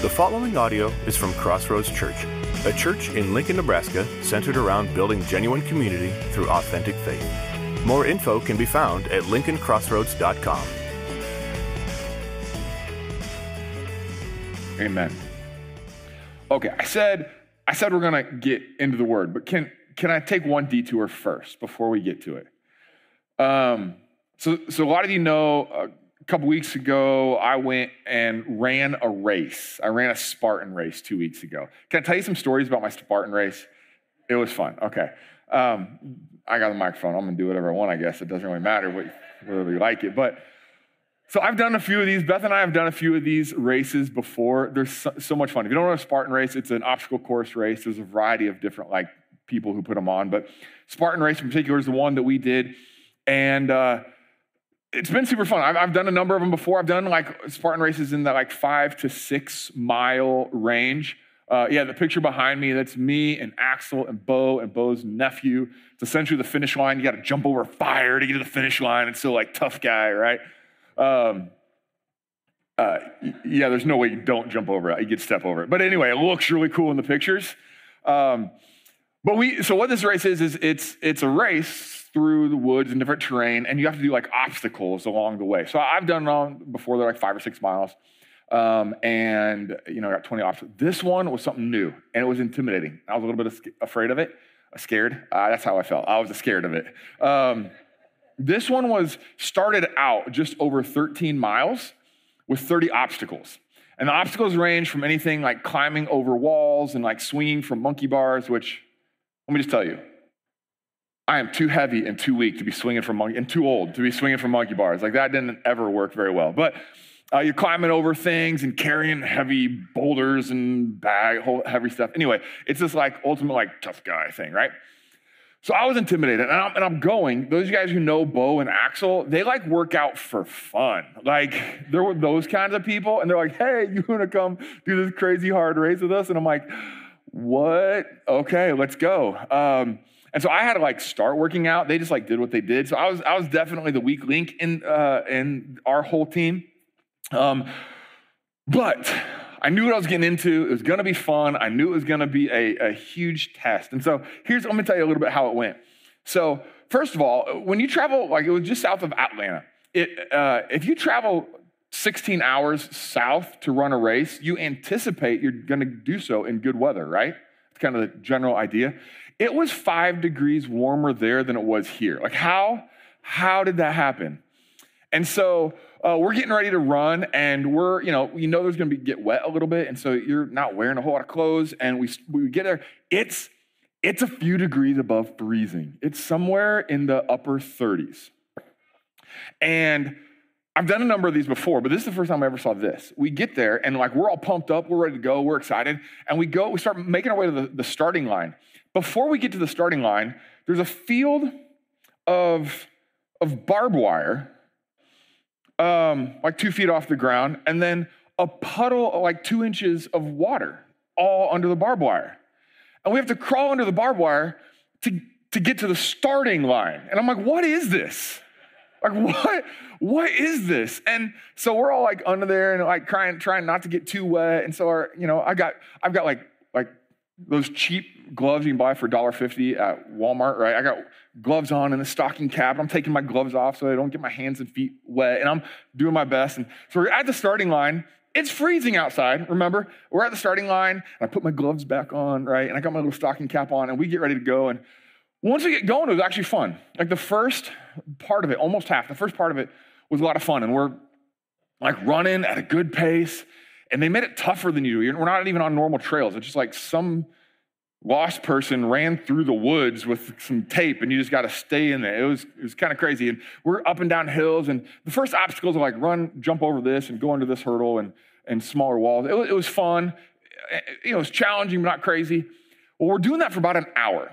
The following audio is from Crossroads Church, a church in Lincoln, Nebraska centered around building genuine community through authentic faith. More info can be found at lincolncrossroads.com. Amen. Okay, I said I said we're gonna get into the word, but can can I take one detour first before we get to it? Um, so so a lot of you know uh, couple weeks ago, I went and ran a race. I ran a Spartan race two weeks ago. Can I tell you some stories about my Spartan race? It was fun. Okay. Um, I got the microphone. I'm going to do whatever I want, I guess. It doesn't really matter whether you like it. But so I've done a few of these. Beth and I have done a few of these races before. They're so, so much fun. If you don't know a Spartan race, it's an obstacle course race. There's a variety of different like people who put them on, but Spartan race in particular is the one that we did. And uh, it's been super fun. I've, I've, done a number of them before. I've done like Spartan races in the like five to six mile range. Uh, yeah, the picture behind me, that's me and Axel and Bo and Bo's nephew. It's essentially the finish line. You got to jump over fire to get to the finish line. It's so like tough guy, right? Um, uh, yeah, there's no way you don't jump over it. You get step over it. But anyway, it looks really cool in the pictures. Um, but we, so what this race is, is it's, it's a race through the woods and different terrain, and you have to do like obstacles along the way. So I've done them before, they're like five or six miles. Um, and you know, I got 20 obstacles. This one was something new, and it was intimidating. I was a little bit afraid of it, scared. Uh, that's how I felt. I was scared of it. Um, this one was started out just over 13 miles with 30 obstacles. And the obstacles range from anything like climbing over walls and like swinging from monkey bars, which let me just tell you, I am too heavy and too weak to be swinging from monkey, and too old to be swinging from monkey bars. Like that didn't ever work very well. But uh, you're climbing over things and carrying heavy boulders and bag, heavy stuff. Anyway, it's this like ultimate like tough guy thing, right? So I was intimidated, and I'm, and I'm going. Those guys who know Bo and Axel, they like work out for fun. Like there were those kinds of people, and they're like, "Hey, you want to come do this crazy hard race with us?" And I'm like, "What? Okay, let's go." Um, and so I had to like start working out. They just like did what they did. So I was I was definitely the weak link in uh, in our whole team. Um, but I knew what I was getting into. It was going to be fun. I knew it was going to be a, a huge test. And so here's let me tell you a little bit how it went. So first of all, when you travel, like it was just south of Atlanta. It, uh, if you travel 16 hours south to run a race, you anticipate you're going to do so in good weather, right? It's kind of the general idea. It was five degrees warmer there than it was here. Like, how? How did that happen? And so uh, we're getting ready to run, and we're, you know, you know there's to be get wet a little bit, and so you're not wearing a whole lot of clothes. And we we get there, it's it's a few degrees above freezing. It's somewhere in the upper 30s. And I've done a number of these before, but this is the first time I ever saw this. We get there and like we're all pumped up, we're ready to go, we're excited, and we go, we start making our way to the, the starting line. Before we get to the starting line, there's a field of, of barbed wire, um, like two feet off the ground, and then a puddle like two inches of water, all under the barbed wire. And we have to crawl under the barbed wire to, to get to the starting line. And I'm like, what is this? Like, what? What is this? And so we're all like under there and like trying, trying not to get too wet. And so our, you know, I got, I've got like, like those cheap gloves you can buy for $1.50 at Walmart, right? I got gloves on and a stocking cap. I'm taking my gloves off so I don't get my hands and feet wet. And I'm doing my best. And so we're at the starting line. It's freezing outside, remember? We're at the starting line. And I put my gloves back on, right? And I got my little stocking cap on, and we get ready to go. And once we get going, it was actually fun. Like the first part of it, almost half, the first part of it was a lot of fun. And we're like running at a good pace. And they made it tougher than you do. We're not even on normal trails. It's just like some lost person ran through the woods with some tape and you just got to stay in there. It was, it was kind of crazy. And we're up and down hills. And the first obstacles are like run, jump over this and go under this hurdle and, and smaller walls. It it was fun. Eh, know, it was challenging, but not crazy. Well, we're doing that for about an hour.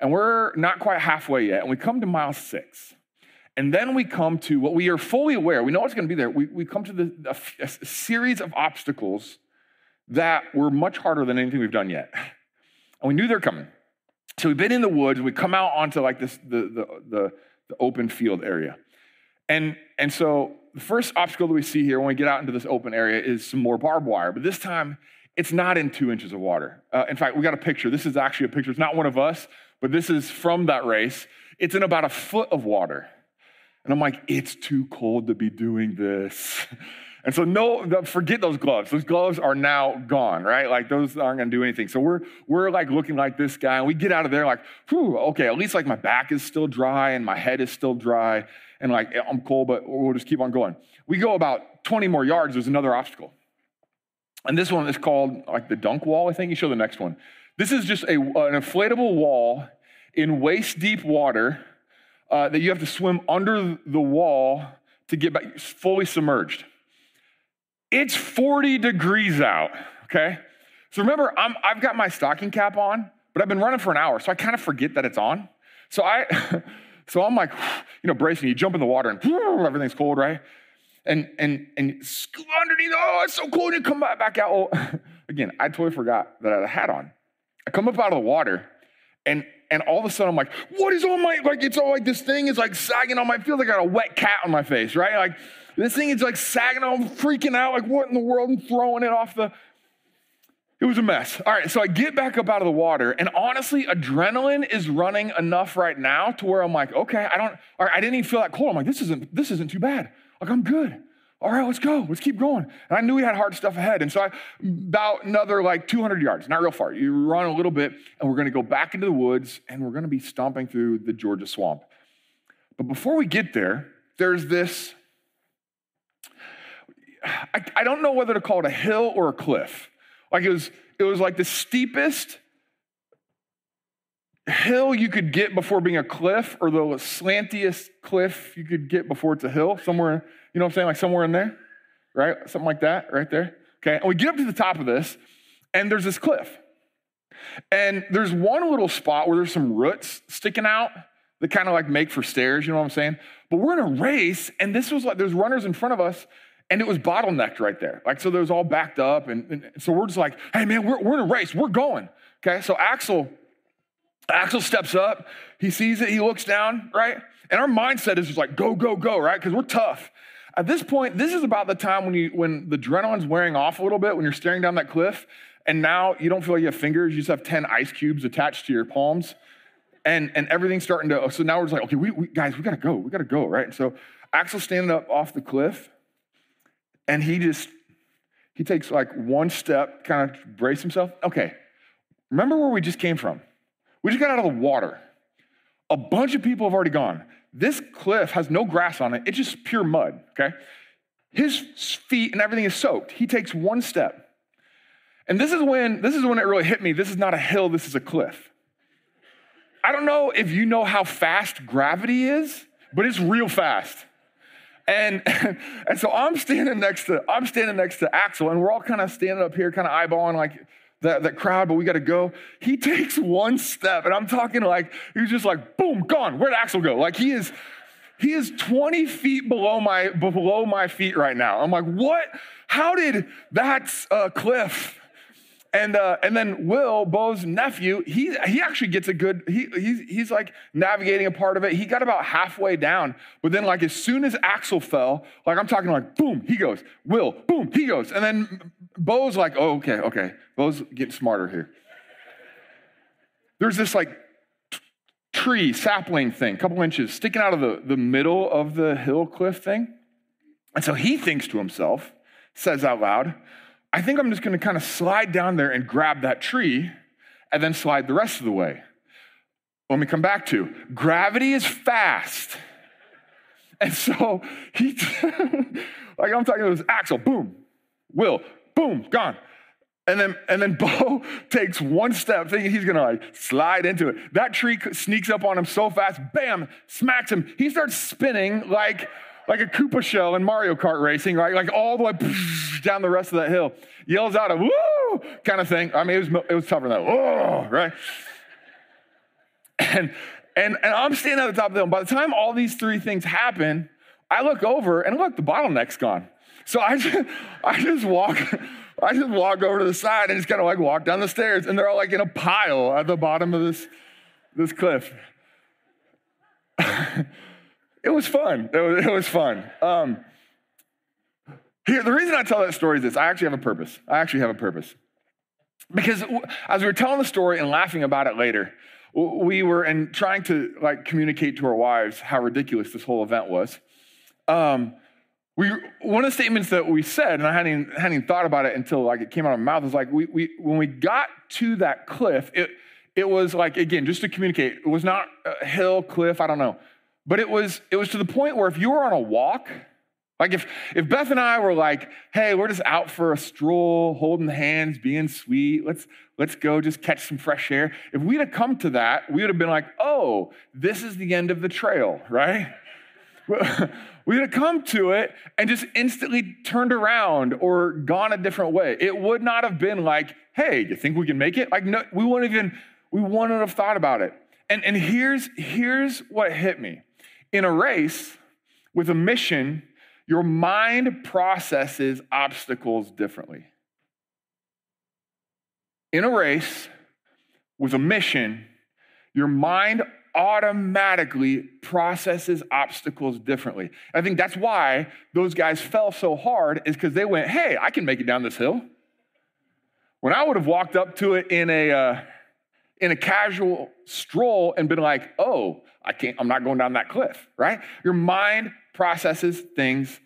And we're not quite halfway yet. And we come to mile six. And then we come to what we are fully aware, we know what's going to be there. We, we come to the, a, series of obstacles that were much harder than anything we've done yet. And we knew they're coming. So we've been in the woods, we come out onto like this, the, the, the, the open field area. And, and so the first obstacle that we see here when we get out into this open area is some more barbed wire, but this time it's not in two inches of water. Uh, in fact, we got a picture. This is actually a picture. It's not one of us, but this is from that race. It's in about a foot of water. And I'm like, it's too cold to be doing this. And so no, forget those gloves. Those gloves are now gone, right? Like those aren't gonna do anything. So we're we're like looking like this guy, and we get out of there like, whew, okay, at least like my back is still dry and my head is still dry, and like eh, I'm cold, but we'll just keep on going. We go about 20 more yards, there's another obstacle. And this one is called like the dunk wall, I think. You show the next one. This is just a, an inflatable wall in waist deep water uh, that you have to swim under the wall to get back fully submerged. It's 40 degrees out, okay? So remember, I'm, I've got my stocking cap on, but I've been running for an hour, so I kind of forget that it's on. So I, so I'm like, you know, bracing. You jump in the water and everything's cold, right? And and and scoot underneath. Oh, it's so cold. And you come back out. Oh, again, I totally forgot that I had a hat on. I come up out of the water, and and all of a sudden I'm like, what is on my like? It's all like this thing is like sagging on my. Feels like I got a wet cat on my face, right? Like this thing is like sagging. I'm freaking out. Like what in the world? I'm throwing it off the. It was a mess. All right, so I get back up out of the water, and honestly, adrenaline is running enough right now to where I'm like, okay, I don't. All right, I didn't even feel that cold. I'm like, this isn't this isn't too bad. Like I'm good all right, let's go. Let's keep going. And I knew we had hard stuff ahead. And so I, about another like 200 yards, not real far. You run a little bit, and we're going to go back into the woods, and we're going to be stomping through the Georgia swamp. But before we get there, there's this I, I don't know whether to call it a hill or a cliff. Like it was, it was like the steepest hill you could get before being a cliff, or the slantiest cliff you could get before it's a hill, somewhere you know what I'm saying? Like somewhere in there, right? Something like that, right there. Okay. And we get up to the top of this, and there's this cliff. And there's one little spot where there's some roots sticking out that kind of like make for stairs, you know what I'm saying? But we're in a race, and this was like there's runners in front of us, and it was bottlenecked right there. Like, so there was all backed up. And, and so we're just like, hey man, we're, we're in a race, we're going. Okay. So Axel, Axel steps up, he sees it, he looks down, right? And our mindset is just like, go, go, go, right? Because we're tough. At this point, this is about the time when you when the adrenaline's wearing off a little bit, when you're staring down that cliff, and now you don't feel like you have fingers, you just have 10 ice cubes attached to your palms, and, and everything's starting to, so now we're just like, okay, we, we guys, we gotta go, we gotta go, right? And so Axel's standing up off the cliff, and he just, he takes like one step, kind of brace himself. Okay, remember where we just came from? We just got out of the water. A bunch of people have already gone. This cliff has no grass on it, it's just pure mud, okay? His feet and everything is soaked. He takes one step. And this is when this is when it really hit me. This is not a hill, this is a cliff. I don't know if you know how fast gravity is, but it's real fast. And, and so I'm standing next to I'm standing next to Axel, and we're all kind of standing up here, kind of eyeballing like that, that crowd, but we got to go. He takes one step, and I'm talking like, he's just like, boom, gone. Where'd Axel go? Like he is, he is 20 feet below my, below my feet right now. I'm like, what? How did that uh, cliff and uh, and then Will, Bo's nephew, he he actually gets a good, he he's he's like navigating a part of it. He got about halfway down, but then like as soon as Axel fell, like I'm talking like boom, he goes, Will, boom, he goes. And then Bo's like, oh, okay, okay. Bo's getting smarter here. There's this like tree, sapling thing, couple inches, sticking out of the, the middle of the hill cliff thing. And so he thinks to himself, says out loud, I think I'm just going to kind of slide down there and grab that tree and then slide the rest of the way. Let me come back to gravity is fast. And so he, like I'm talking about this Axel, boom, Will, boom, gone. And then, and then Bo takes one step, thinking he's gonna like slide into it. That tree sneaks up on him so fast, bam, smacks him. He starts spinning like like a Koopa shell in Mario Kart racing, right? Like all the way down the rest of that hill. Yells out a woo kind of thing. I mean, it was, it was tougher than that. Right? And, and, and I'm standing at the top of the hill. By the time all these three things happen, I look over and look, the bottleneck's gone. So I just, I just walk, I just walk over to the side and just kind of like walk down the stairs, and they're all like in a pile at the bottom of this, this cliff. it was fun. It was, it was fun. Um, Here, the reason I tell that story is this I actually have a purpose. I actually have a purpose. Because as we were telling the story and laughing about it later, we were and trying to like communicate to our wives how ridiculous this whole event was. Um, we one of the statements that we said, and I hadn't even, hadn't even thought about it until like it came out of my mouth, was like we, we when we got to that cliff, it it was like again just to communicate, it was not a hill, cliff, I don't know, but it was it was to the point where if you were on a walk like if, if Beth and I were like, hey, we're just out for a stroll, holding hands, being sweet, let's, let's go just catch some fresh air. If we'd have come to that, we would have been like, oh, this is the end of the trail, right? We'd have come to it and just instantly turned around or gone a different way. It would not have been like, hey, you think we can make it? Like, no, we wouldn't even, we wouldn't have thought about it. And, and here's, here's what hit me. In a race with a mission, your mind processes obstacles differently. In a race with a mission, your mind automatically processes obstacles differently. I think that's why those guys fell so hard, is because they went, hey, I can make it down this hill. When I would have walked up to it in a, uh, in a casual stroll and been like, oh, I can't, I'm not going down that cliff, right? Your mind processes things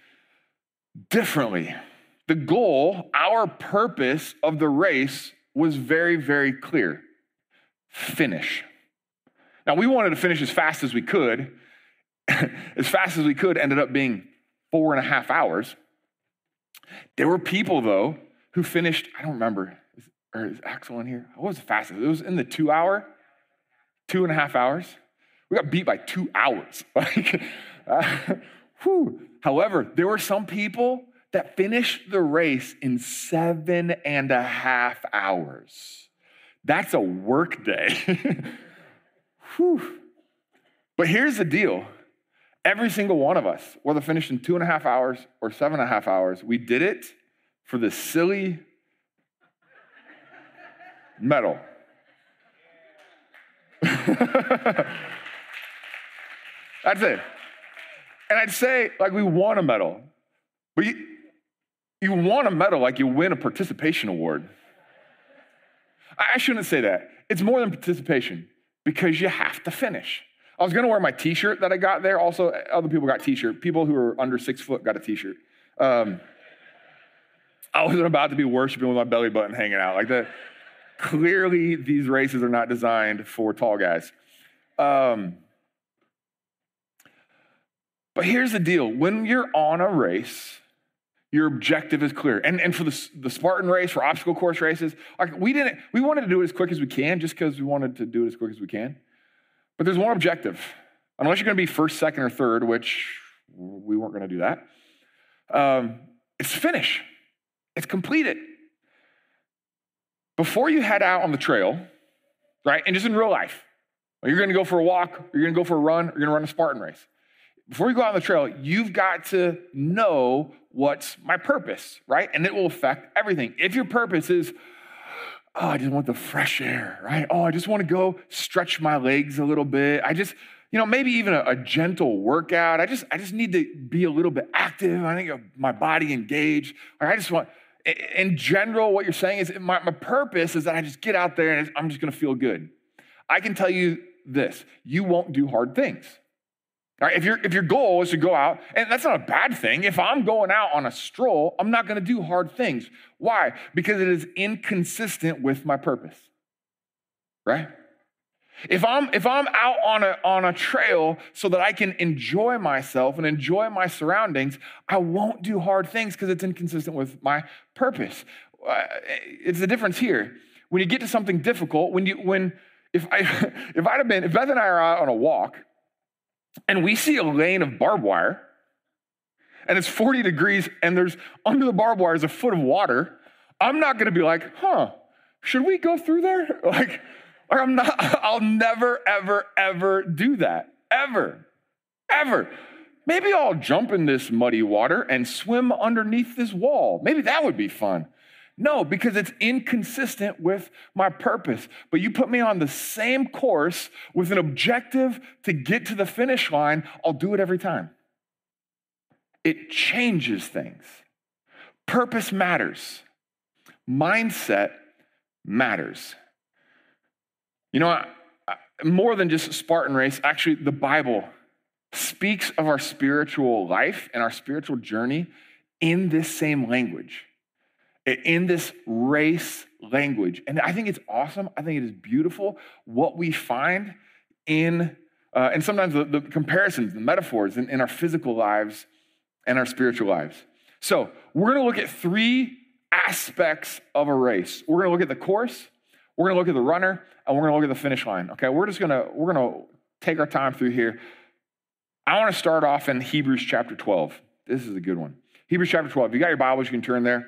differently. The goal, our purpose of the race was very, very clear finish. Now, we wanted to finish as fast as we could. as fast as we could ended up being four and a half hours. There were people, though, who finished, I don't remember, is, or is Axel in here? What was the fastest? It was in the two hour, two and a half hours. We got beat by two hours. Like, uh, However, there were some people that finished the race in seven and a half hours. That's a work day. But here's the deal every single one of us, whether finished in two and a half hours or seven and a half hours, we did it for the silly medal. That's it. And I'd say, like, we won a medal. But you, you won a medal like you win a participation award. I shouldn't say that. It's more than participation because you have to finish. I was gonna wear my t shirt that I got there. Also, other people got t shirt. People who are under six foot got a t shirt. Um, I wasn't about to be worshiping with my belly button hanging out. Like that. Clearly, these races are not designed for tall guys. Um, but here's the deal when you're on a race, your objective is clear. And, and for the, the Spartan race, for obstacle course races, we didn't, we wanted to do it as quick as we can just because we wanted to do it as quick as we can. But there's one objective. Unless you're going to be first, second, or third, which we weren't going to do that, um, it's finish. It's completed. Before you head out on the trail, right, and just in real life, you're going to go for a walk, you're going to go for a run, you're going to run a Spartan race before you go out on the trail, you've got to know what's my purpose, right? And it will affect everything. If your purpose is, oh, I just want the fresh air, right? Oh, I just want to go stretch my legs a little bit. I just, you know, maybe even a, a gentle workout. I just, I just need to be a little bit active. I think my body engaged. I just want, in general, what you're saying is my, my purpose is that I just get out there and I'm just going to feel good. I can tell you this you won't do hard things. Right, if, your if your goal is to go out, and that's not a bad thing. If I'm going out on a stroll, I'm not going to do hard things. Why? Because it is inconsistent with my purpose. Right? If I'm if I'm out on a on a trail so that I can enjoy myself and enjoy my surroundings, I won't do hard things because it's inconsistent with my purpose. Uh, it's the difference here. When you get to something difficult, when you when if I if I'd have been if Beth and I are out on a walk and we see a lane of barbed wire, and it's 40 degrees, and there's under the barbed wire is a foot of water, I'm not gonna be like, huh, should we go through there? Like, or I'm not, I'll never, ever, ever do that. Ever. Ever. Maybe I'll jump in this muddy water and swim underneath this wall. Maybe that would be fun. No, because it's inconsistent with my purpose. But you put me on the same course with an objective to get to the finish line, I'll do it every time. It changes things. Purpose matters, mindset matters. You know, more than just Spartan race, actually, the Bible speaks of our spiritual life and our spiritual journey in this same language, in this race language. And I think it's awesome. I think it is beautiful what we find in, uh, and sometimes the, the, comparisons, the metaphors in, in our physical lives and our spiritual lives. So we're going to look at three aspects of a race. We're going to look at the course, we're going to look at the runner, and we're going to look at the finish line. Okay, we're just going to we're going to take our time through here. I want to start off in Hebrews chapter 12. This is a good one. Hebrews chapter 12. If you got your Bibles, you can turn there.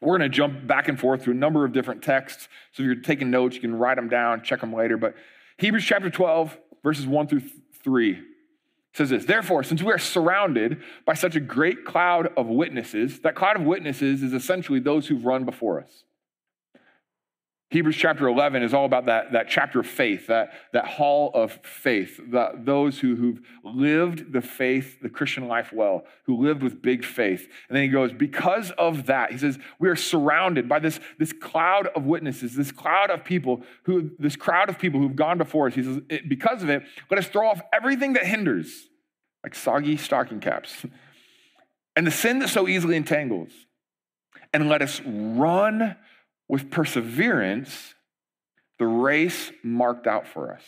We're going to jump back and forth through a number of different texts. So if you're taking notes, you can write them down, check them later. But Hebrews chapter 12, verses 1 through 3 says this Therefore, since we are surrounded by such a great cloud of witnesses, that cloud of witnesses is essentially those who've run before us. Hebrews chapter 11 is all about that, that chapter of faith, that, that hall of faith, the, those who, who've lived the faith, the Christian life well, who lived with big faith. And then he goes, because of that, he says, we are surrounded by this, this cloud of witnesses, this cloud of people who, this crowd of people who've gone before us. He says, because of it, let us throw off everything that hinders, like soggy stocking caps, and the sin that so easily entangles, and let us run with perseverance the race marked out for us.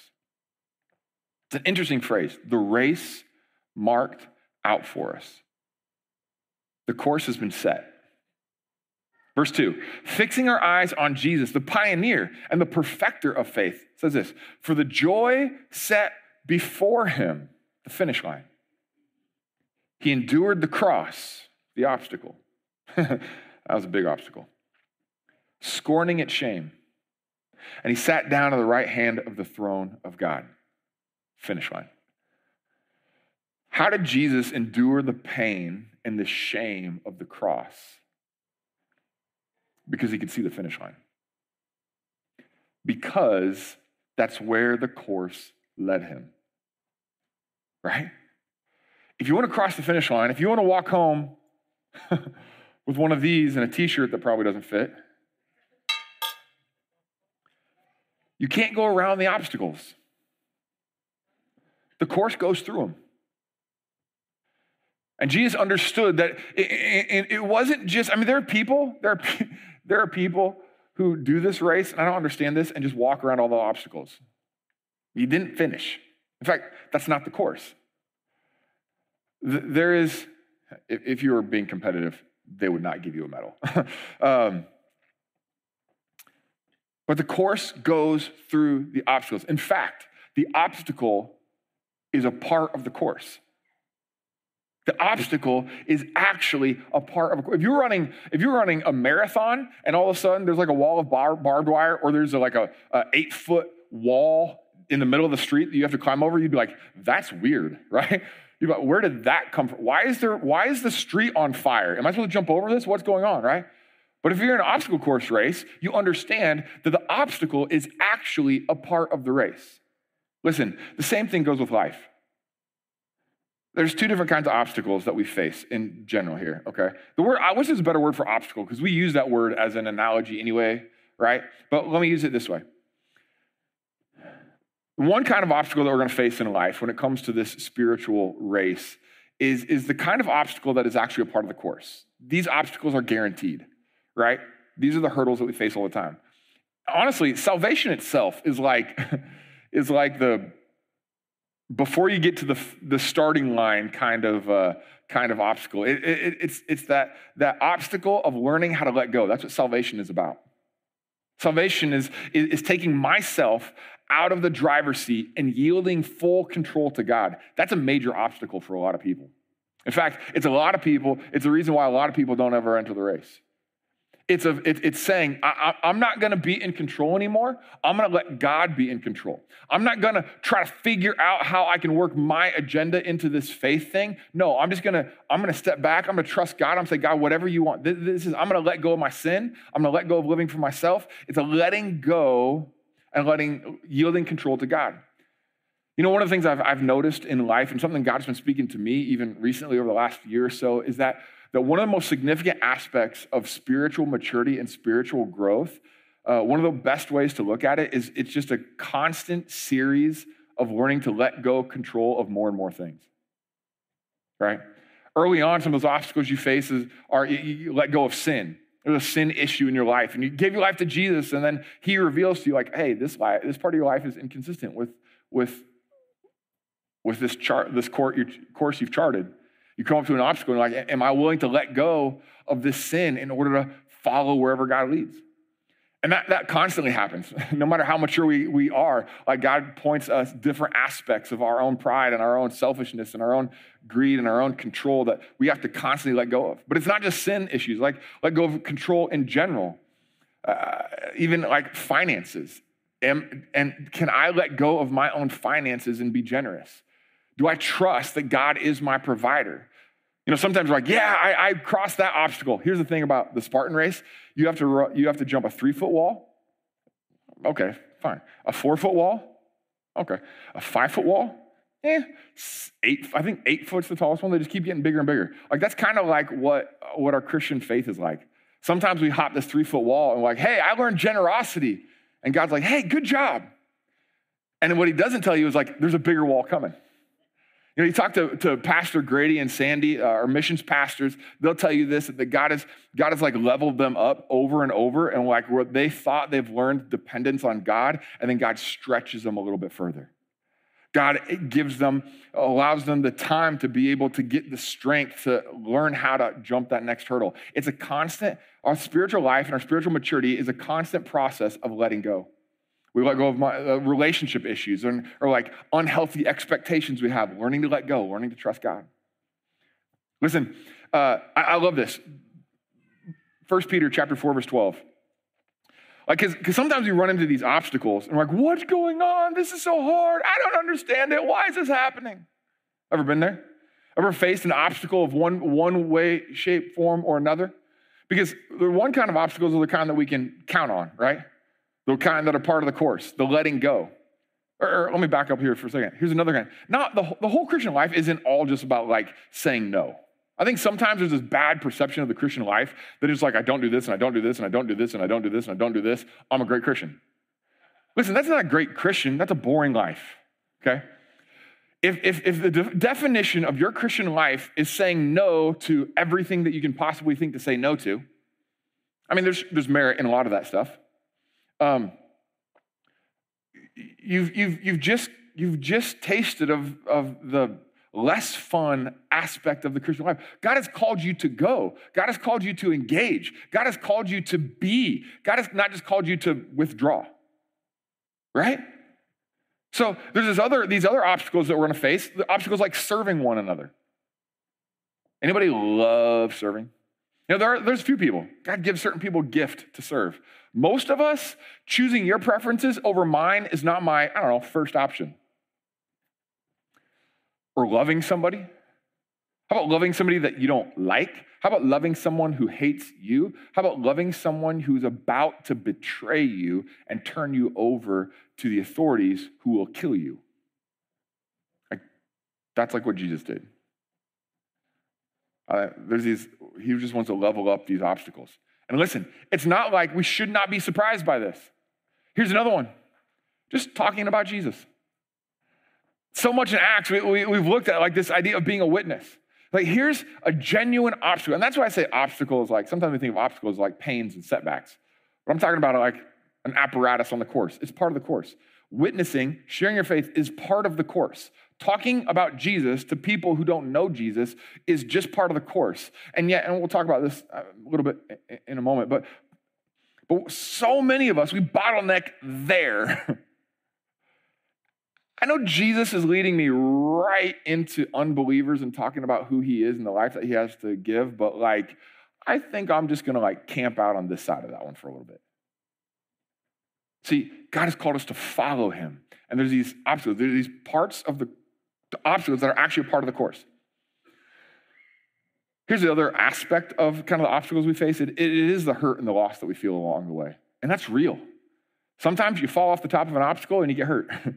It's an interesting phrase the race marked out for us. The course has been set. Verse 2 fixing our eyes on Jesus, the pioneer and the perfecter of faith, says this for the joy set before him, the finish line. He endured the cross, the obstacle. that was a big obstacle scorning its shame. And he sat down at the right hand of the throne of God. Finish line. How did Jesus endure the pain and the shame of the cross? Because he could see the finish line. Because that's where the course led him. Right? If you want to cross the finish line, if you want to walk home with one of these and a t shirt that probably doesn't fit, You can't go around the obstacles. The course goes through them. And Jesus understood that it, it, wasn't just, I mean, there are people, there are, there are people who do this race, and I don't understand this, and just walk around all the obstacles. You didn't finish. In fact, that's not the course. There is, if you were being competitive, they would not give you a medal. um, but the course goes through the obstacles. In fact, the obstacle is a part of the course. The obstacle is actually a part of a, if you're running if you're running a marathon and all of a sudden there's like a wall of bar, barbed wire or there's a, like a, a eight foot wall in the middle of the street that you have to climb over, you'd be like, that's weird, right? You'd be like, where did that come from? Why is there why is the street on fire? Am I supposed to jump over this? What's going on, right? But if you're in an obstacle course race, you understand that the obstacle is actually a part of the race. Listen, the same thing goes with life. There's two different kinds of obstacles that we face in general here, okay? The word, I wish there's a better word for obstacle because we use that word as an analogy anyway, right? But let me use it this way. One kind of obstacle that we're to face in life when it comes to this spiritual race is, is the kind of obstacle that is actually a part of the course. These obstacles are guaranteed right? These are the hurdles that we face all the time. Honestly, salvation itself is like, is like the before you get to the, the starting line kind of uh, kind of obstacle. It, it, it's, it's that, that obstacle of learning how to let go. That's what salvation is about. Salvation is, is, is taking myself out of the driver's seat and yielding full control to God. That's a major obstacle for a lot of people. In fact, it's a lot of people, it's the reason why a lot of people don't ever enter the race. It's, a, it, it's saying, I, am not going to be in control anymore. I'm going to let God be in control. I'm not going to try to figure out how I can work my agenda into this faith thing. No, I'm just going to, I'm going to step back. I'm going to trust God. I'm going to say, God, whatever you want. This, this is, I'm going to let go of my sin. I'm going to let go of living for myself. It's a letting go and letting, yielding control to God. You know, one of the things I've, I've noticed in life, and something God's been speaking to me even recently over the last year or so, is that, that one of the most significant aspects of spiritual maturity and spiritual growth, uh, one of the best ways to look at it is it's just a constant series of learning to let go control of more and more things. Right? Early on, some of those obstacles you face is, are you, you let go of sin. There's a sin issue in your life, and you give your life to Jesus, and then He reveals to you, like, hey, this life, this part of your life is inconsistent with, with with this chart, this course you've charted. You come up to an obstacle and like, am I willing to let go of this sin in order to follow wherever God leads? And that, that constantly happens. no matter how mature we, we are, like God points us different aspects of our own pride and our own selfishness and our own greed and our own control that we have to constantly let go of. But it's not just sin issues, like let go of control in general, uh, even like finances. And, and can I let go of my own finances and be generous? Do I trust that God is my provider? You know, sometimes we're like, yeah, I, I crossed that obstacle. Here's the thing about the Spartan race you have to, you have to jump a three foot wall. Okay, fine. A four foot wall. Okay. A five foot wall. Eh, eight, I think eight foot's the tallest one. They just keep getting bigger and bigger. Like that's kind of like what, what our Christian faith is like. Sometimes we hop this three foot wall and we're like, hey, I learned generosity. And God's like, hey, good job. And what he doesn't tell you is like, there's a bigger wall coming. You know, you talk to, to Pastor Grady and Sandy, uh, our missions pastors, they'll tell you this that God has, God has like leveled them up over and over, and like what they thought they've learned dependence on God, and then God stretches them a little bit further. God gives them, allows them the time to be able to get the strength to learn how to jump that next hurdle. It's a constant, our spiritual life and our spiritual maturity is a constant process of letting go. We let go of my, uh, relationship issues or, or like unhealthy expectations we have, learning to let go, learning to trust God. Listen, uh, I, I, love this. 1 Peter chapter 4, verse 12. Like, because sometimes we run into these obstacles and we're like, what's going on? This is so hard. I don't understand it. Why is this happening? Ever been there? Ever faced an obstacle of one, one way, shape, form, or another? Because the one kind of obstacles are the kind that we can count on, right? The kind that are part of the course, the letting go. Or, or let me back up here for a second. Here's another kind. Not the, the whole Christian life isn't all just about like saying no. I think sometimes there's this bad perception of the Christian life that it's like, I don't do this and I don't do this and I don't do this and I don't do this and I don't do this. I'm a great Christian. Listen, that's not a great Christian. That's a boring life, okay? If, if, if the de- definition of your Christian life is saying no to everything that you can possibly think to say no to, I mean, there's, there's merit in a lot of that stuff. Um, you've, you've, you've, just, you've just tasted of, of the less fun aspect of the Christian life. God has called you to go. God has called you to engage. God has called you to be. God has not just called you to withdraw. Right? So there's other, these other obstacles that we're going to face. The obstacles like serving one another. Anybody love serving? You know, there are, there's a few people. God gives certain people gift to serve. Most of us, choosing your preferences over mine is not my, I don't know, first option. Or loving somebody. How about loving somebody that you don't like? How about loving someone who hates you? How about loving someone who's about to betray you and turn you over to the authorities who will kill you? Like, that's like what Jesus did. Uh, there's these, he just wants to level up these obstacles. And listen, it's not like we should not be surprised by this. Here's another one just talking about Jesus. So much in Acts, we, we, we've looked at like this idea of being a witness. Like, here's a genuine obstacle. And that's why I say obstacles, like sometimes we think of obstacles like pains and setbacks. But I'm talking about like an apparatus on the course. It's part of the course. Witnessing, sharing your faith is part of the course. Talking about Jesus to people who don't know Jesus is just part of the course. And yet, and we'll talk about this uh, a little bit in a moment, but, but so many of us, we bottleneck there. I know Jesus is leading me right into unbelievers and talking about who he is and the life that he has to give, but like, I think I'm just gonna like camp out on this side of that one for a little bit. See, God has called us to follow him. And there's these obstacles, there's these parts of the the obstacles that are actually a part of the course. Here's the other aspect of kind of the obstacles we face it, it is the hurt and the loss that we feel along the way. And that's real. Sometimes you fall off the top of an obstacle and you get hurt.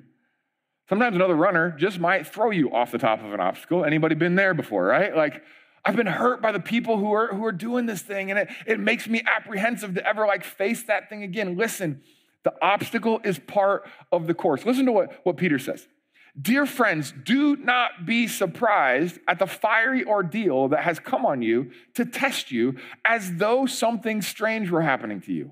Sometimes another runner just might throw you off the top of an obstacle. Anybody been there before, right? Like, I've been hurt by the people who are, who are doing this thing, and it, it makes me apprehensive to ever like face that thing again. Listen, the obstacle is part of the course. Listen to what, what Peter says. Dear friends, do not be surprised at the fiery ordeal that has come on you to test you as though something strange were happening to you.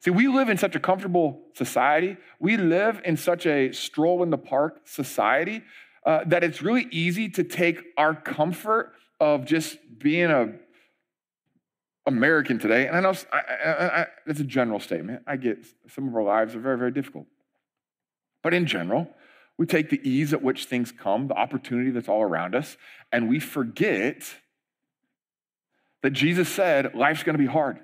See, we live in such a comfortable society. We live in such a stroll in the park society uh, that it's really easy to take our comfort of just being a American today. And I know I, I, I, it's a general statement. I get some of our lives are very, very difficult. But in general, we take the ease at which things come, the opportunity that's all around us, and we forget that Jesus said life's going to be hard.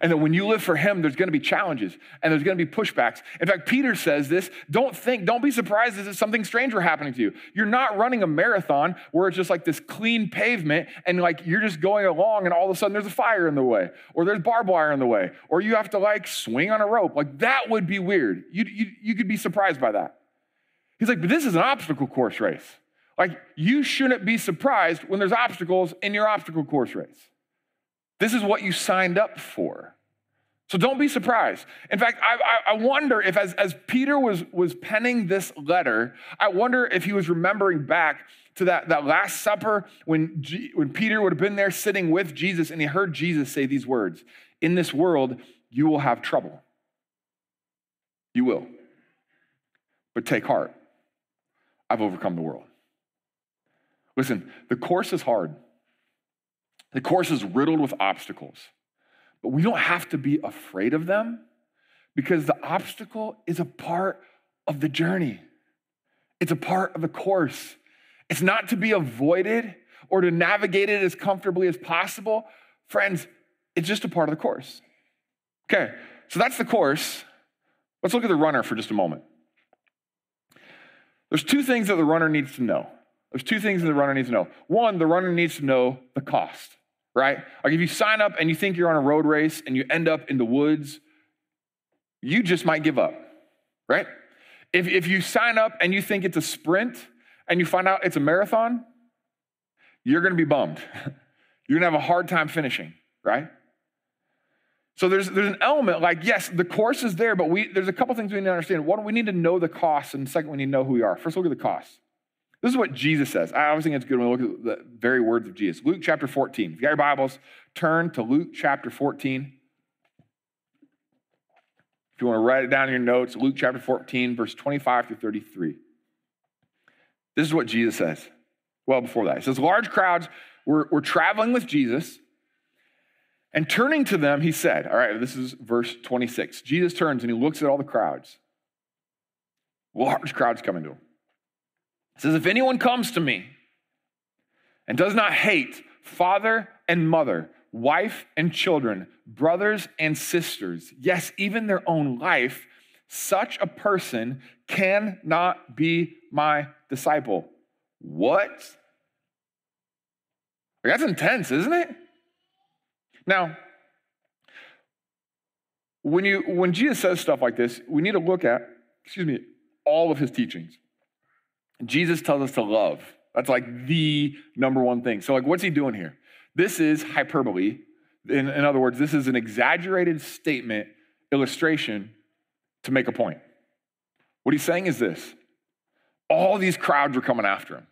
And that when you live for Him, there's to be challenges and there's to be pushbacks. In fact, Peter says this don't think, don't be surprised if something strange were happening to you. You're not running a marathon where it's just like this clean pavement and like you're just going along and all of a sudden there's a fire in the way or there's barbed wire in the way or you have to like swing on a rope. Like that would be weird. You, you, you could be surprised by that. He's like, but this is an obstacle course race. Like you shouldn't be surprised when there's obstacles in your obstacle course race. This is what you signed up for. So don't be surprised. In fact, I, I, wonder if, as, as Peter was, was penning this letter, I wonder if he was remembering back to that, that Last Supper when, G, when Peter would have been there sitting with Jesus and he heard Jesus say these words In this world, you will have trouble. You will. But take heart. I've overcome the world. Listen, the course is hard. The course is riddled with obstacles, but we don't have to be afraid of them because the obstacle is a part of the journey. It's a part of the course. It's not to be avoided or to navigate it as comfortably as possible. Friends, it's just a part of the course. Okay, so that's the course. Let's look at the runner for just a moment. There's two things that the runner needs to know. There's two things that the runner needs to know. One, the runner needs to know the cost right? Like if you sign up and you think you're on a road race and you end up in the woods, you just might give up, right? If, if you sign up and you think it's a sprint and you find out it's a marathon, you're gonna be bummed. you're gonna have a hard time finishing, right? So there's, there's an element like, yes, the course is there, but we, there's a couple things we need to understand. One, we need to know the cost, and second, we need to know who we are. First, look at the cost. This is what Jesus says. I always think it's good when we look at the very words of Jesus. Luke chapter 14. If you got your Bibles, turn to Luke chapter 14. If you want to write it down in your notes, Luke chapter 14, verse 25 through 33. This is what Jesus says. Well, before that, he says, Large crowds were, were traveling with Jesus, and turning to them, he said, All right, this is verse 26. Jesus turns and he looks at all the crowds. Large crowds coming to him. It says, If anyone comes to me and does not hate father and mother, wife and children, brothers and sisters, yes, even their own life, such a person cannot be my disciple. What? That's intense, isn't it? Now, when you when Jesus says stuff like this, we need to look at, excuse me, all of his teachings. Jesus tells us to love. That's like the number one thing. So, like, what's he doing here? This is hyperbole. In, in other words, this is an exaggerated statement, illustration to make a point. What he's saying is this all these crowds were coming after him,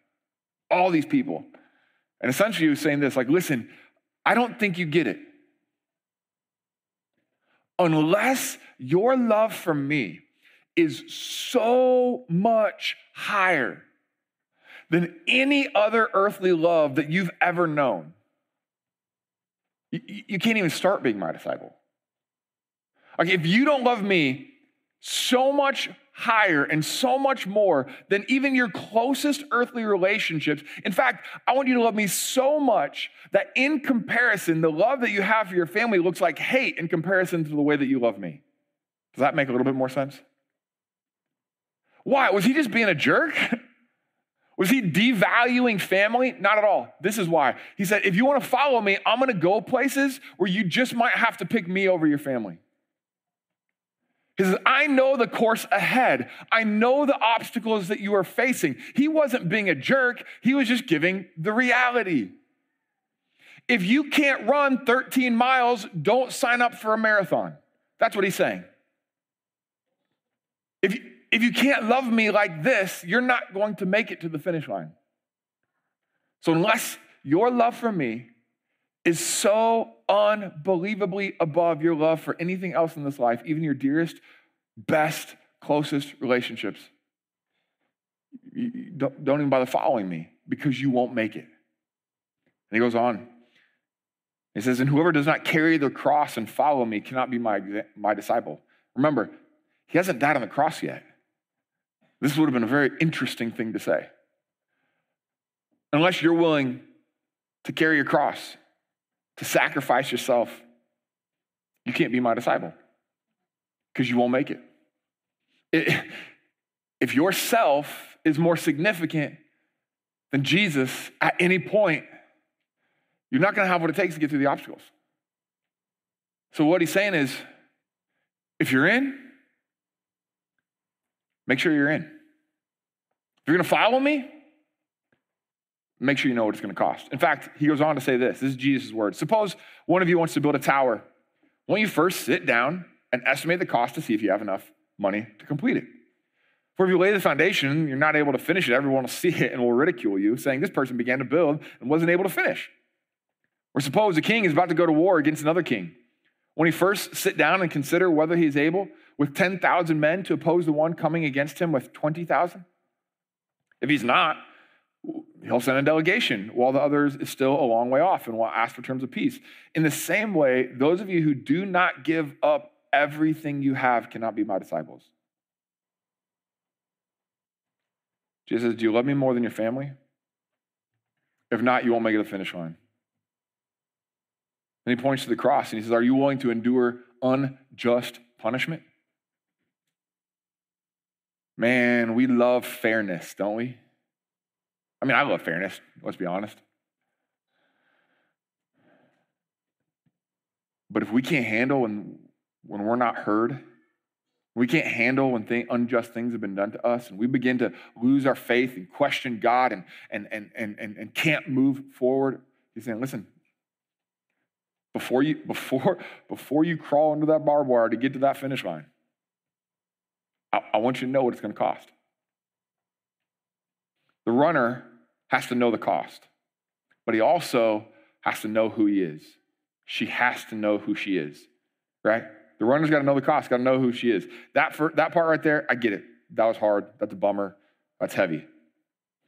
all these people. And essentially, he was saying this like, listen, I don't think you get it. Unless your love for me is so much higher than any other earthly love that you've ever known. You, you can't even start being my disciple. Like, if you don't love me so much higher and so much more than even your closest earthly relationships. In fact, I want you to love me so much that in comparison, the love that you have for your family looks like hate in comparison to the way that you love me. Does that make a little bit more sense? Why? Was he just being a jerk? Was he devaluing family? Not at all. This is why. He said, if you want to follow me, I'm going to go places where you just might have to pick me over your family. He says, I know the course ahead. I know the obstacles that you are facing. He wasn't being a jerk, he was just giving the reality. If you can't run 13 miles, don't sign up for a marathon. That's what he's saying. If you, if you can't love me like this, you're not going to make it to the finish line. So, unless your love for me is so unbelievably above your love for anything else in this life, even your dearest, best, closest relationships, don't, don't even bother following me because you won't make it. And he goes on. He says, And whoever does not carry the cross and follow me cannot be my, my disciple. Remember, he hasn't died on the cross yet. This would have been a very interesting thing to say. Unless you're willing to carry your cross, to sacrifice yourself, you can't be my disciple because you won't make it. it. If yourself is more significant than Jesus at any point, you're not going to have what it takes to get through the obstacles. So, what he's saying is if you're in, make sure you're in. If you're going to follow me, make sure you know what it's going to cost. In fact, he goes on to say this this is Jesus' words. Suppose one of you wants to build a tower. Won't you first sit down and estimate the cost to see if you have enough money to complete it? For if you lay the foundation, you're not able to finish it, everyone will see it and will ridicule you, saying, This person began to build and wasn't able to finish. Or suppose a king is about to go to war against another king. When he first sit down and consider whether he is able with 10,000 men to oppose the one coming against him with 20,000? If he's not, he'll send a delegation while the others is still a long way off and will ask for terms of peace. In the same way, those of you who do not give up everything you have cannot be my disciples. Jesus Do you love me more than your family? If not, you won't make it to the finish line. Then he points to the cross and he says, Are you willing to endure unjust punishment? Man, we love fairness, don't we? I mean, I love fairness, let's be honest. But if we can't handle when, when we're not heard, we can't handle when unjust things have been done to us, and we begin to lose our faith and question God and, and, and, and, and, and can't move forward. He's saying, listen, before you, before, before you crawl under that barbed wire to get to that finish line, I, I want you to know what it's going to cost. The runner has to know the cost, but he also has to know who he is. She has to know who she is, right? The runner's got to know the cost, got to know who she is. That, for, that part right there, I get it. That was hard. That's a bummer. That's heavy.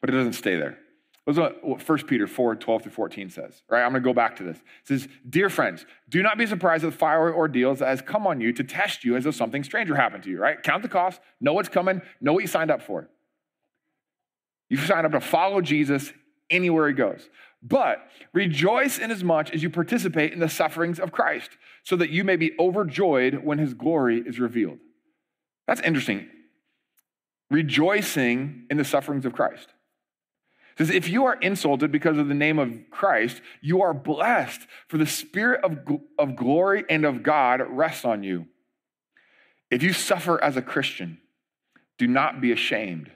But it doesn't stay there. That's what 1 Peter 4 12 through 14 says. Right? I'm going to go back to this. It says, Dear friends, do not be surprised at the fiery ordeals that has come on you to test you as though something stranger happened to you, right? Count the cost, know what's coming, know what you signed up for. You signed up to follow Jesus anywhere he goes. But rejoice in as much as you participate in the sufferings of Christ, so that you may be overjoyed when his glory is revealed. That's interesting. Rejoicing in the sufferings of Christ says, If you are insulted because of the name of Christ, you are blessed, for the Spirit of, of glory and of God rests on you. If you suffer as a Christian, do not be ashamed,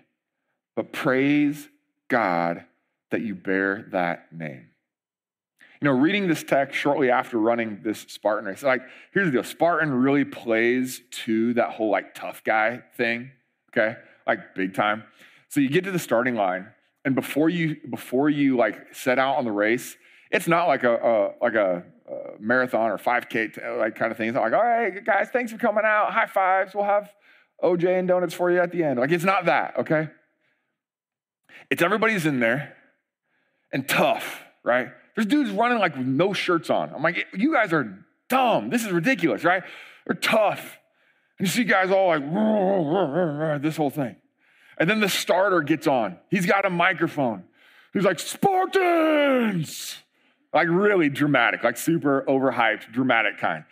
but praise God that you bear that name. You know, reading this text shortly after running this Spartan race, like, here's the deal Spartan really plays to that whole like tough guy thing, okay? Like big time. So you get to the starting line, and before you before you like set out on the race, it's not like a, a like a, a, marathon or 5K like kind of thing. It's like, all right, guys, thanks for coming out. High fives. We'll have OJ and donuts for you at the end. Like it's not that, okay? It's everybody's in there and tough, right? There's dudes running like with no shirts on. I'm like, you guys are dumb. This is ridiculous, right? They're tough. And you see guys all like this whole thing. And then the starter gets on. He's got a microphone. He's like, Spartans! Like really dramatic, like super overhyped, dramatic kind.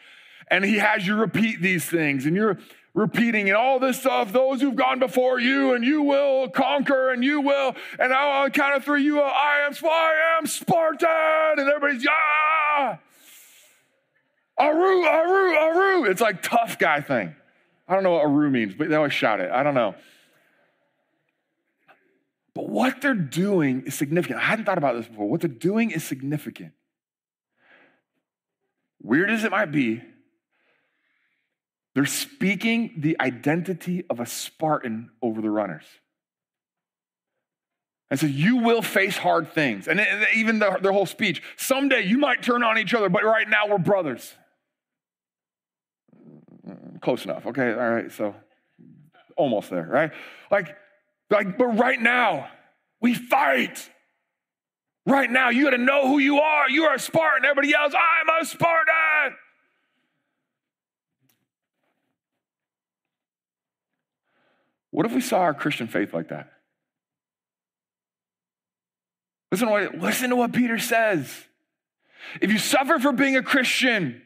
And he has you repeat these things, and you're repeating and all this stuff, those who've gone before you, and you will conquer, and you will, and I'll count of three, you will, I am, I am Spartan, and everybody's, yeah, Aroo, Aroo, Aroo. It's like tough guy thing. I don't know what Aroo means, but they always shout it. I don't know. But what they're doing is significant. I hadn't thought about this before. What they're doing is significant. Weird as it might be, they're speaking the identity of a Spartan over the runners. And so you will face hard things. And even the, their whole speech someday you might turn on each other, but right now we're brothers. Close enough. Okay. All right. So almost there, right? Like, like, but right now we fight. Right now, you got to know who you are. You are a Spartan. Everybody yells, I'm a Spartan. What if we saw our Christian faith like that? Listen to what, listen to what Peter says. If you suffer for being a Christian,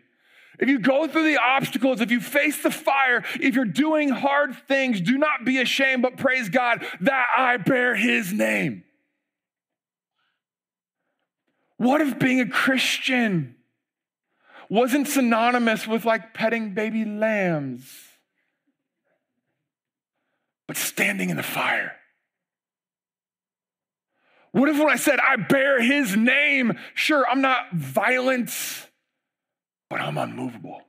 if you go through the obstacles, if you face the fire, if you're doing hard things, do not be ashamed, but praise God that I bear his name. What if being a Christian wasn't synonymous with like petting baby lambs, but standing in the fire? What if when I said, I bear his name, sure, I'm not violent, but I'm unmovable?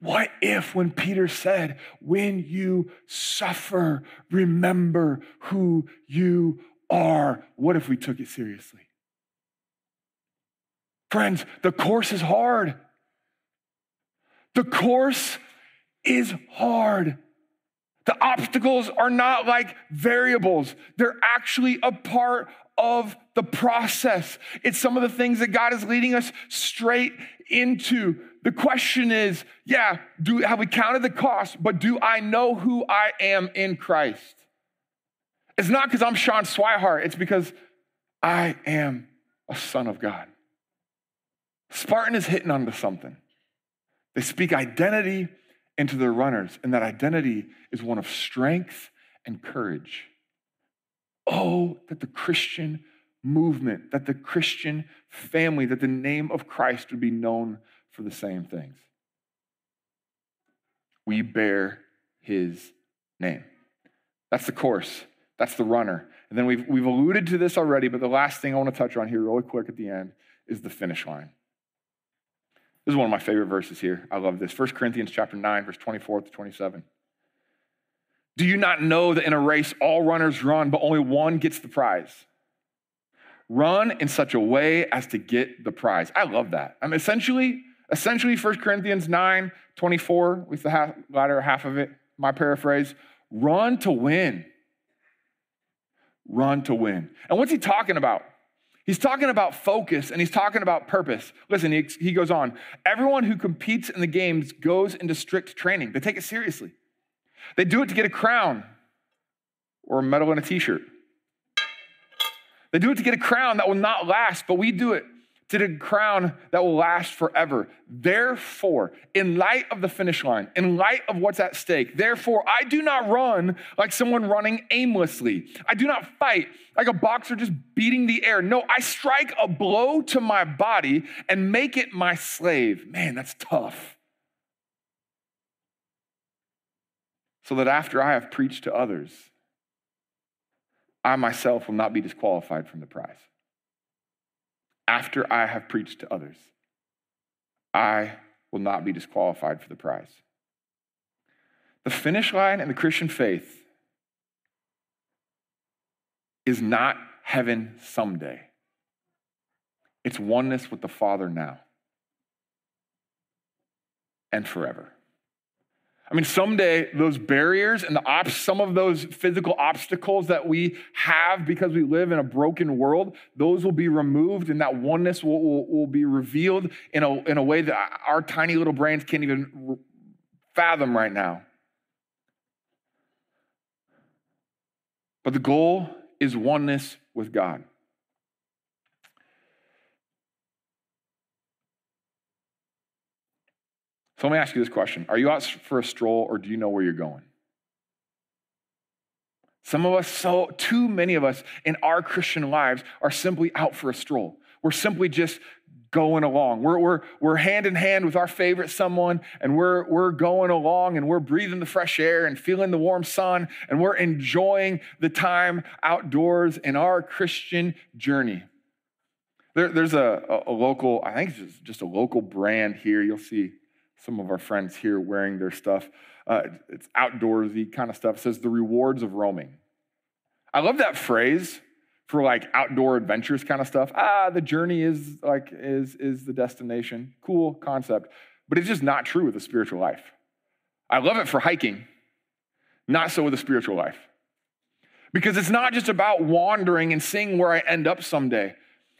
What if, when Peter said, when you suffer, remember who you are, what if we took it seriously? Friends, the course is hard. The course is hard. The obstacles are not like variables, they're actually a part of the process. It's some of the things that God is leading us straight into. The question is, yeah, do have we counted the cost, but do I know who I am in Christ? It's not because I'm Sean Swihart, it's because I am a son of God. Spartan is hitting onto something. They speak identity into their runners, and that identity is one of strength and courage. Oh, that the Christian movement, that the Christian family, that the name of Christ would be known for the same things. We bear his name. That's the course, that's the runner. And then we've, we've alluded to this already, but the last thing I want to touch on here, really quick at the end, is the finish line. This is one of my favorite verses here. I love this. 1 Corinthians chapter 9, verse 24 to 27. Do you not know that in a race all runners run, but only one gets the prize? Run in such a way as to get the prize. I love that. I'm essentially, essentially 1 Corinthians 9, 24, with the half, latter half of it, my paraphrase, run to win. Run to win. And what's he talking about? He's talking about focus and he's talking about purpose. Listen, he, he goes on. Everyone who competes in the games goes into strict training. They take it seriously. They do it to get a crown or a medal and a t shirt. They do it to get a crown that will not last, but we do it to the crown that will last forever. Therefore, in light of the finish line, in light of what's at stake, therefore, I do not run like someone running aimlessly. I do not fight like a boxer just beating the air. No, I strike a blow to my body and make it my slave. Man, that's tough. So that after I have preached to others, I myself will not be disqualified from the prize after I have preached to others, I will not be disqualified for the prize. The finish line in the Christian faith is not heaven someday, it's oneness with the Father now and forever. I mean, someday those barriers and the op- some of those physical obstacles that we have because we live in a broken world, those will be removed and that oneness will, will, will be revealed in a, in a way that our tiny little brains can't even fathom right now. But the goal is oneness with God. So let me ask you this question Are you out for a stroll or do you know where you're going? Some of us, so too many of us in our Christian lives are simply out for a stroll. We're simply just going along. We're, we're, we're hand in hand with our favorite someone, and we're, we're going along and we're breathing the fresh air and feeling the warm sun, and we're enjoying the time outdoors in our Christian journey. There, there's a, a, a, local, I think it's just a local brand here. You'll see some of our friends here wearing their stuff. Uh, it's outdoorsy kind of stuff. It says the rewards of roaming. I love that phrase for like outdoor adventures kind of stuff. Ah, the journey is like is is the destination. Cool concept, but it's just not true with the spiritual life. I love it for hiking, not so with the spiritual life. Because it's not just about wandering and seeing where I end up someday.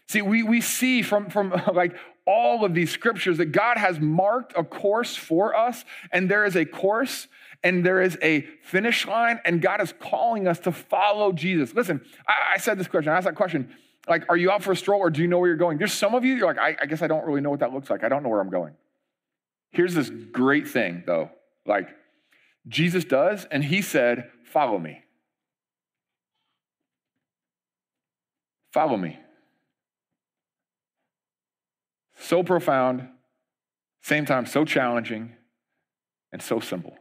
See, we, we see from, from like all of these scriptures that God has marked a course for us, and there is a course and there is a finish line, and God is calling us to follow Jesus. Listen, I, I said this question, I asked that question, like, are you out for a stroll or do you know where you're going? There's some of you, you're like, I, I guess I don't really know what that looks like. I don't know where I'm going. Here's this great thing, though. Like, Jesus does, and he said, Follow me. Follow me. So profound, same time, so challenging, and so simple.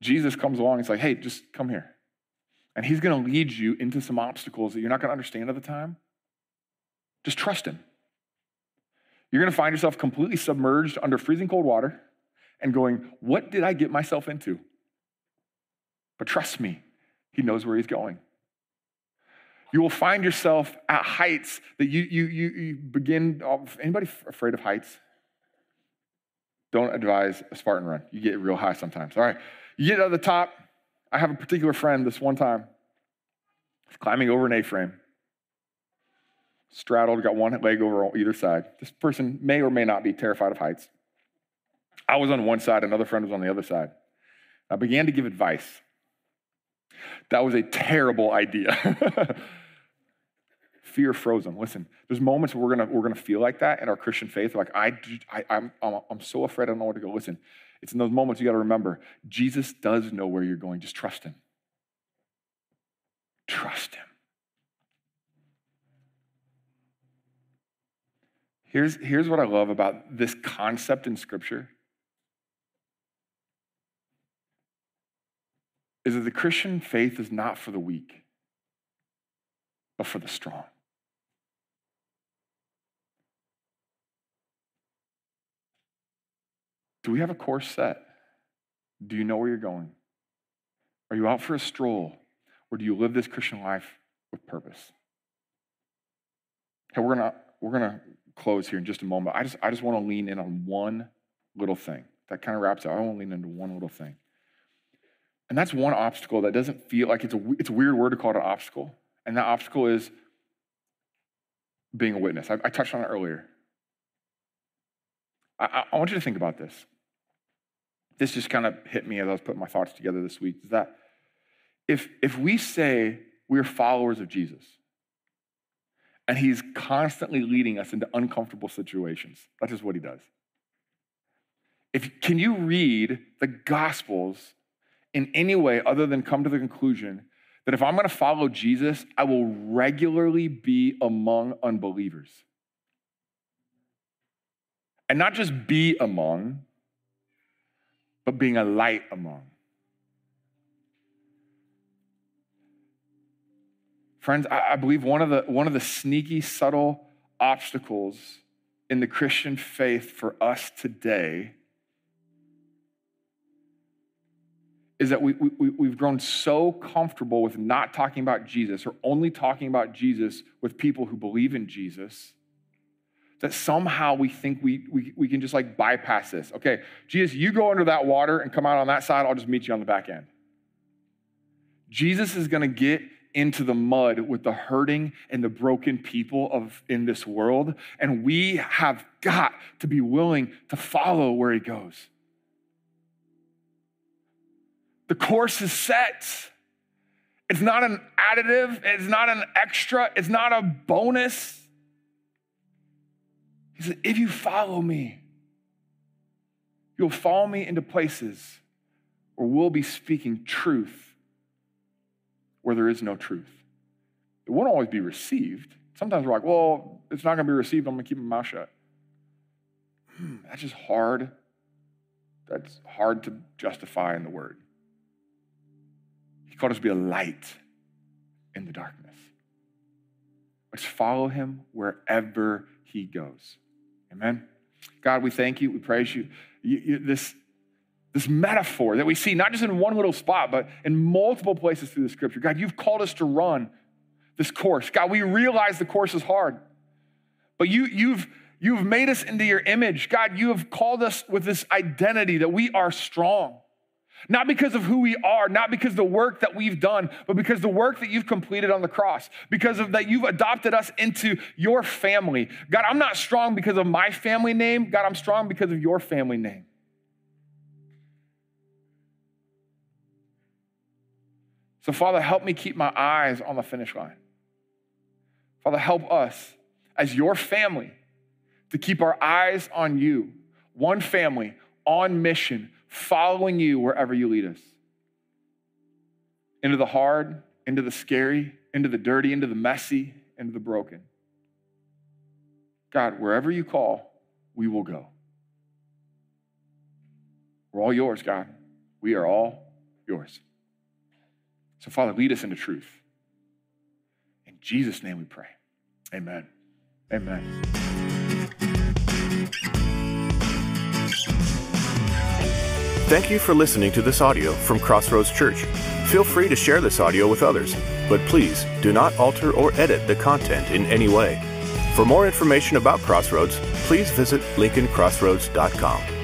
Jesus comes along he's like, hey, just come here. And he's going to lead you into some obstacles that you're not going to understand at the time. Just trust him. You're going to find yourself completely submerged under freezing cold water and going, What did I get myself into? But trust me, he knows where he's going. You will find yourself at heights that you, you, you, you begin. Oh, anybody afraid of heights? Don't advise a Spartan run. You get real high sometimes. All right. You get to the top. I have a particular friend this one time. Climbing over an A frame, straddled, got one leg over either side. This person may or may not be terrified of heights. I was on one side, another friend was on the other side. I began to give advice. That was a terrible idea. Fear froze them. Listen, there's moments where we're gonna we're gonna feel like that in our Christian faith. Like I, I I'm I'm so afraid I don't know where to go. Listen, it's in those moments you got to remember Jesus does know where you're going. Just trust him. Trust him. Here's, here's what I love about this concept in Scripture is that the Christian faith is not for the weak, but for the strong. Do we have a course set? Do you know where you're going? Are you out for a stroll? Or do you live this Christian life with purpose? Hey, we're gonna we're gonna close here in just a moment. I just I just want to lean in on one little thing. That kind of wraps up. I want to lean into one little thing. And that's one obstacle that doesn't feel like it's a it's a weird word to call it an obstacle. And that obstacle is being a witness. I, I touched on it earlier. I, I want you to think about this this just kind of hit me as I was putting my thoughts together this week, is that if, if we say we're followers of Jesus and he's constantly leading us into uncomfortable situations, that's just what he does. If, can you read the Gospels in any way other than come to the conclusion that if I'm going to follow Jesus, I will regularly be among unbelievers? And not just be among, but being a light among. Friends, I, believe one of, the, one of the sneaky, subtle obstacles in the Christian faith for us today is that we, we, we've grown so comfortable with not talking about Jesus or only talking about Jesus with people who believe in Jesus that somehow we think we, we, we can just like bypass this. Okay, Jesus, you go under that water and come out on that side, I'll just meet you on the back end. Jesus is gonna get into the mud with the hurting and the broken people of in this world and we have got to be willing to follow where he goes the course is set it's not an additive it's not an extra it's not a bonus he said, If you follow me, you'll follow me into places where we'll be speaking truth where there is no truth. It won't always be received, Sometimes we're like, well, it's not going to be received. I'm going to keep my mouth shut. Hmm, that's just hard. That's hard to justify in the word. He called us to be a light in the darkness. Let's follow him wherever he goes. Amen. God, we thank you. We praise you. you, you this, this metaphor that we see, not just in one little spot, but in multiple places through the scripture. God, you've called us to run this course. God, we realize the course is hard, but you, you've, you've made us into your image. God, you have called us with this identity that we are strong. Not because of who we are, not because the work that we've done, but because the work that you've completed on the cross, because of that you've adopted us into your family. God, I'm not strong because of my family name. God, I'm strong because of your family name. So, Father, help me keep my eyes on the finish line. Father, help us as your family to keep our eyes on you, one family on mission, following you wherever you lead us. Into the hard, into the scary, into the dirty, into the messy, into the broken. God, wherever you call, we will go. We're all yours, God. We are all yours. So, Father, lead us into truth. In Jesus' name we pray. Amen. Amen. Thank you for listening to this audio from Crossroads Church. Feel free to share this audio with others, but please do not alter or edit the content in any way. For more information about Crossroads, please visit lincolncrossroads.com.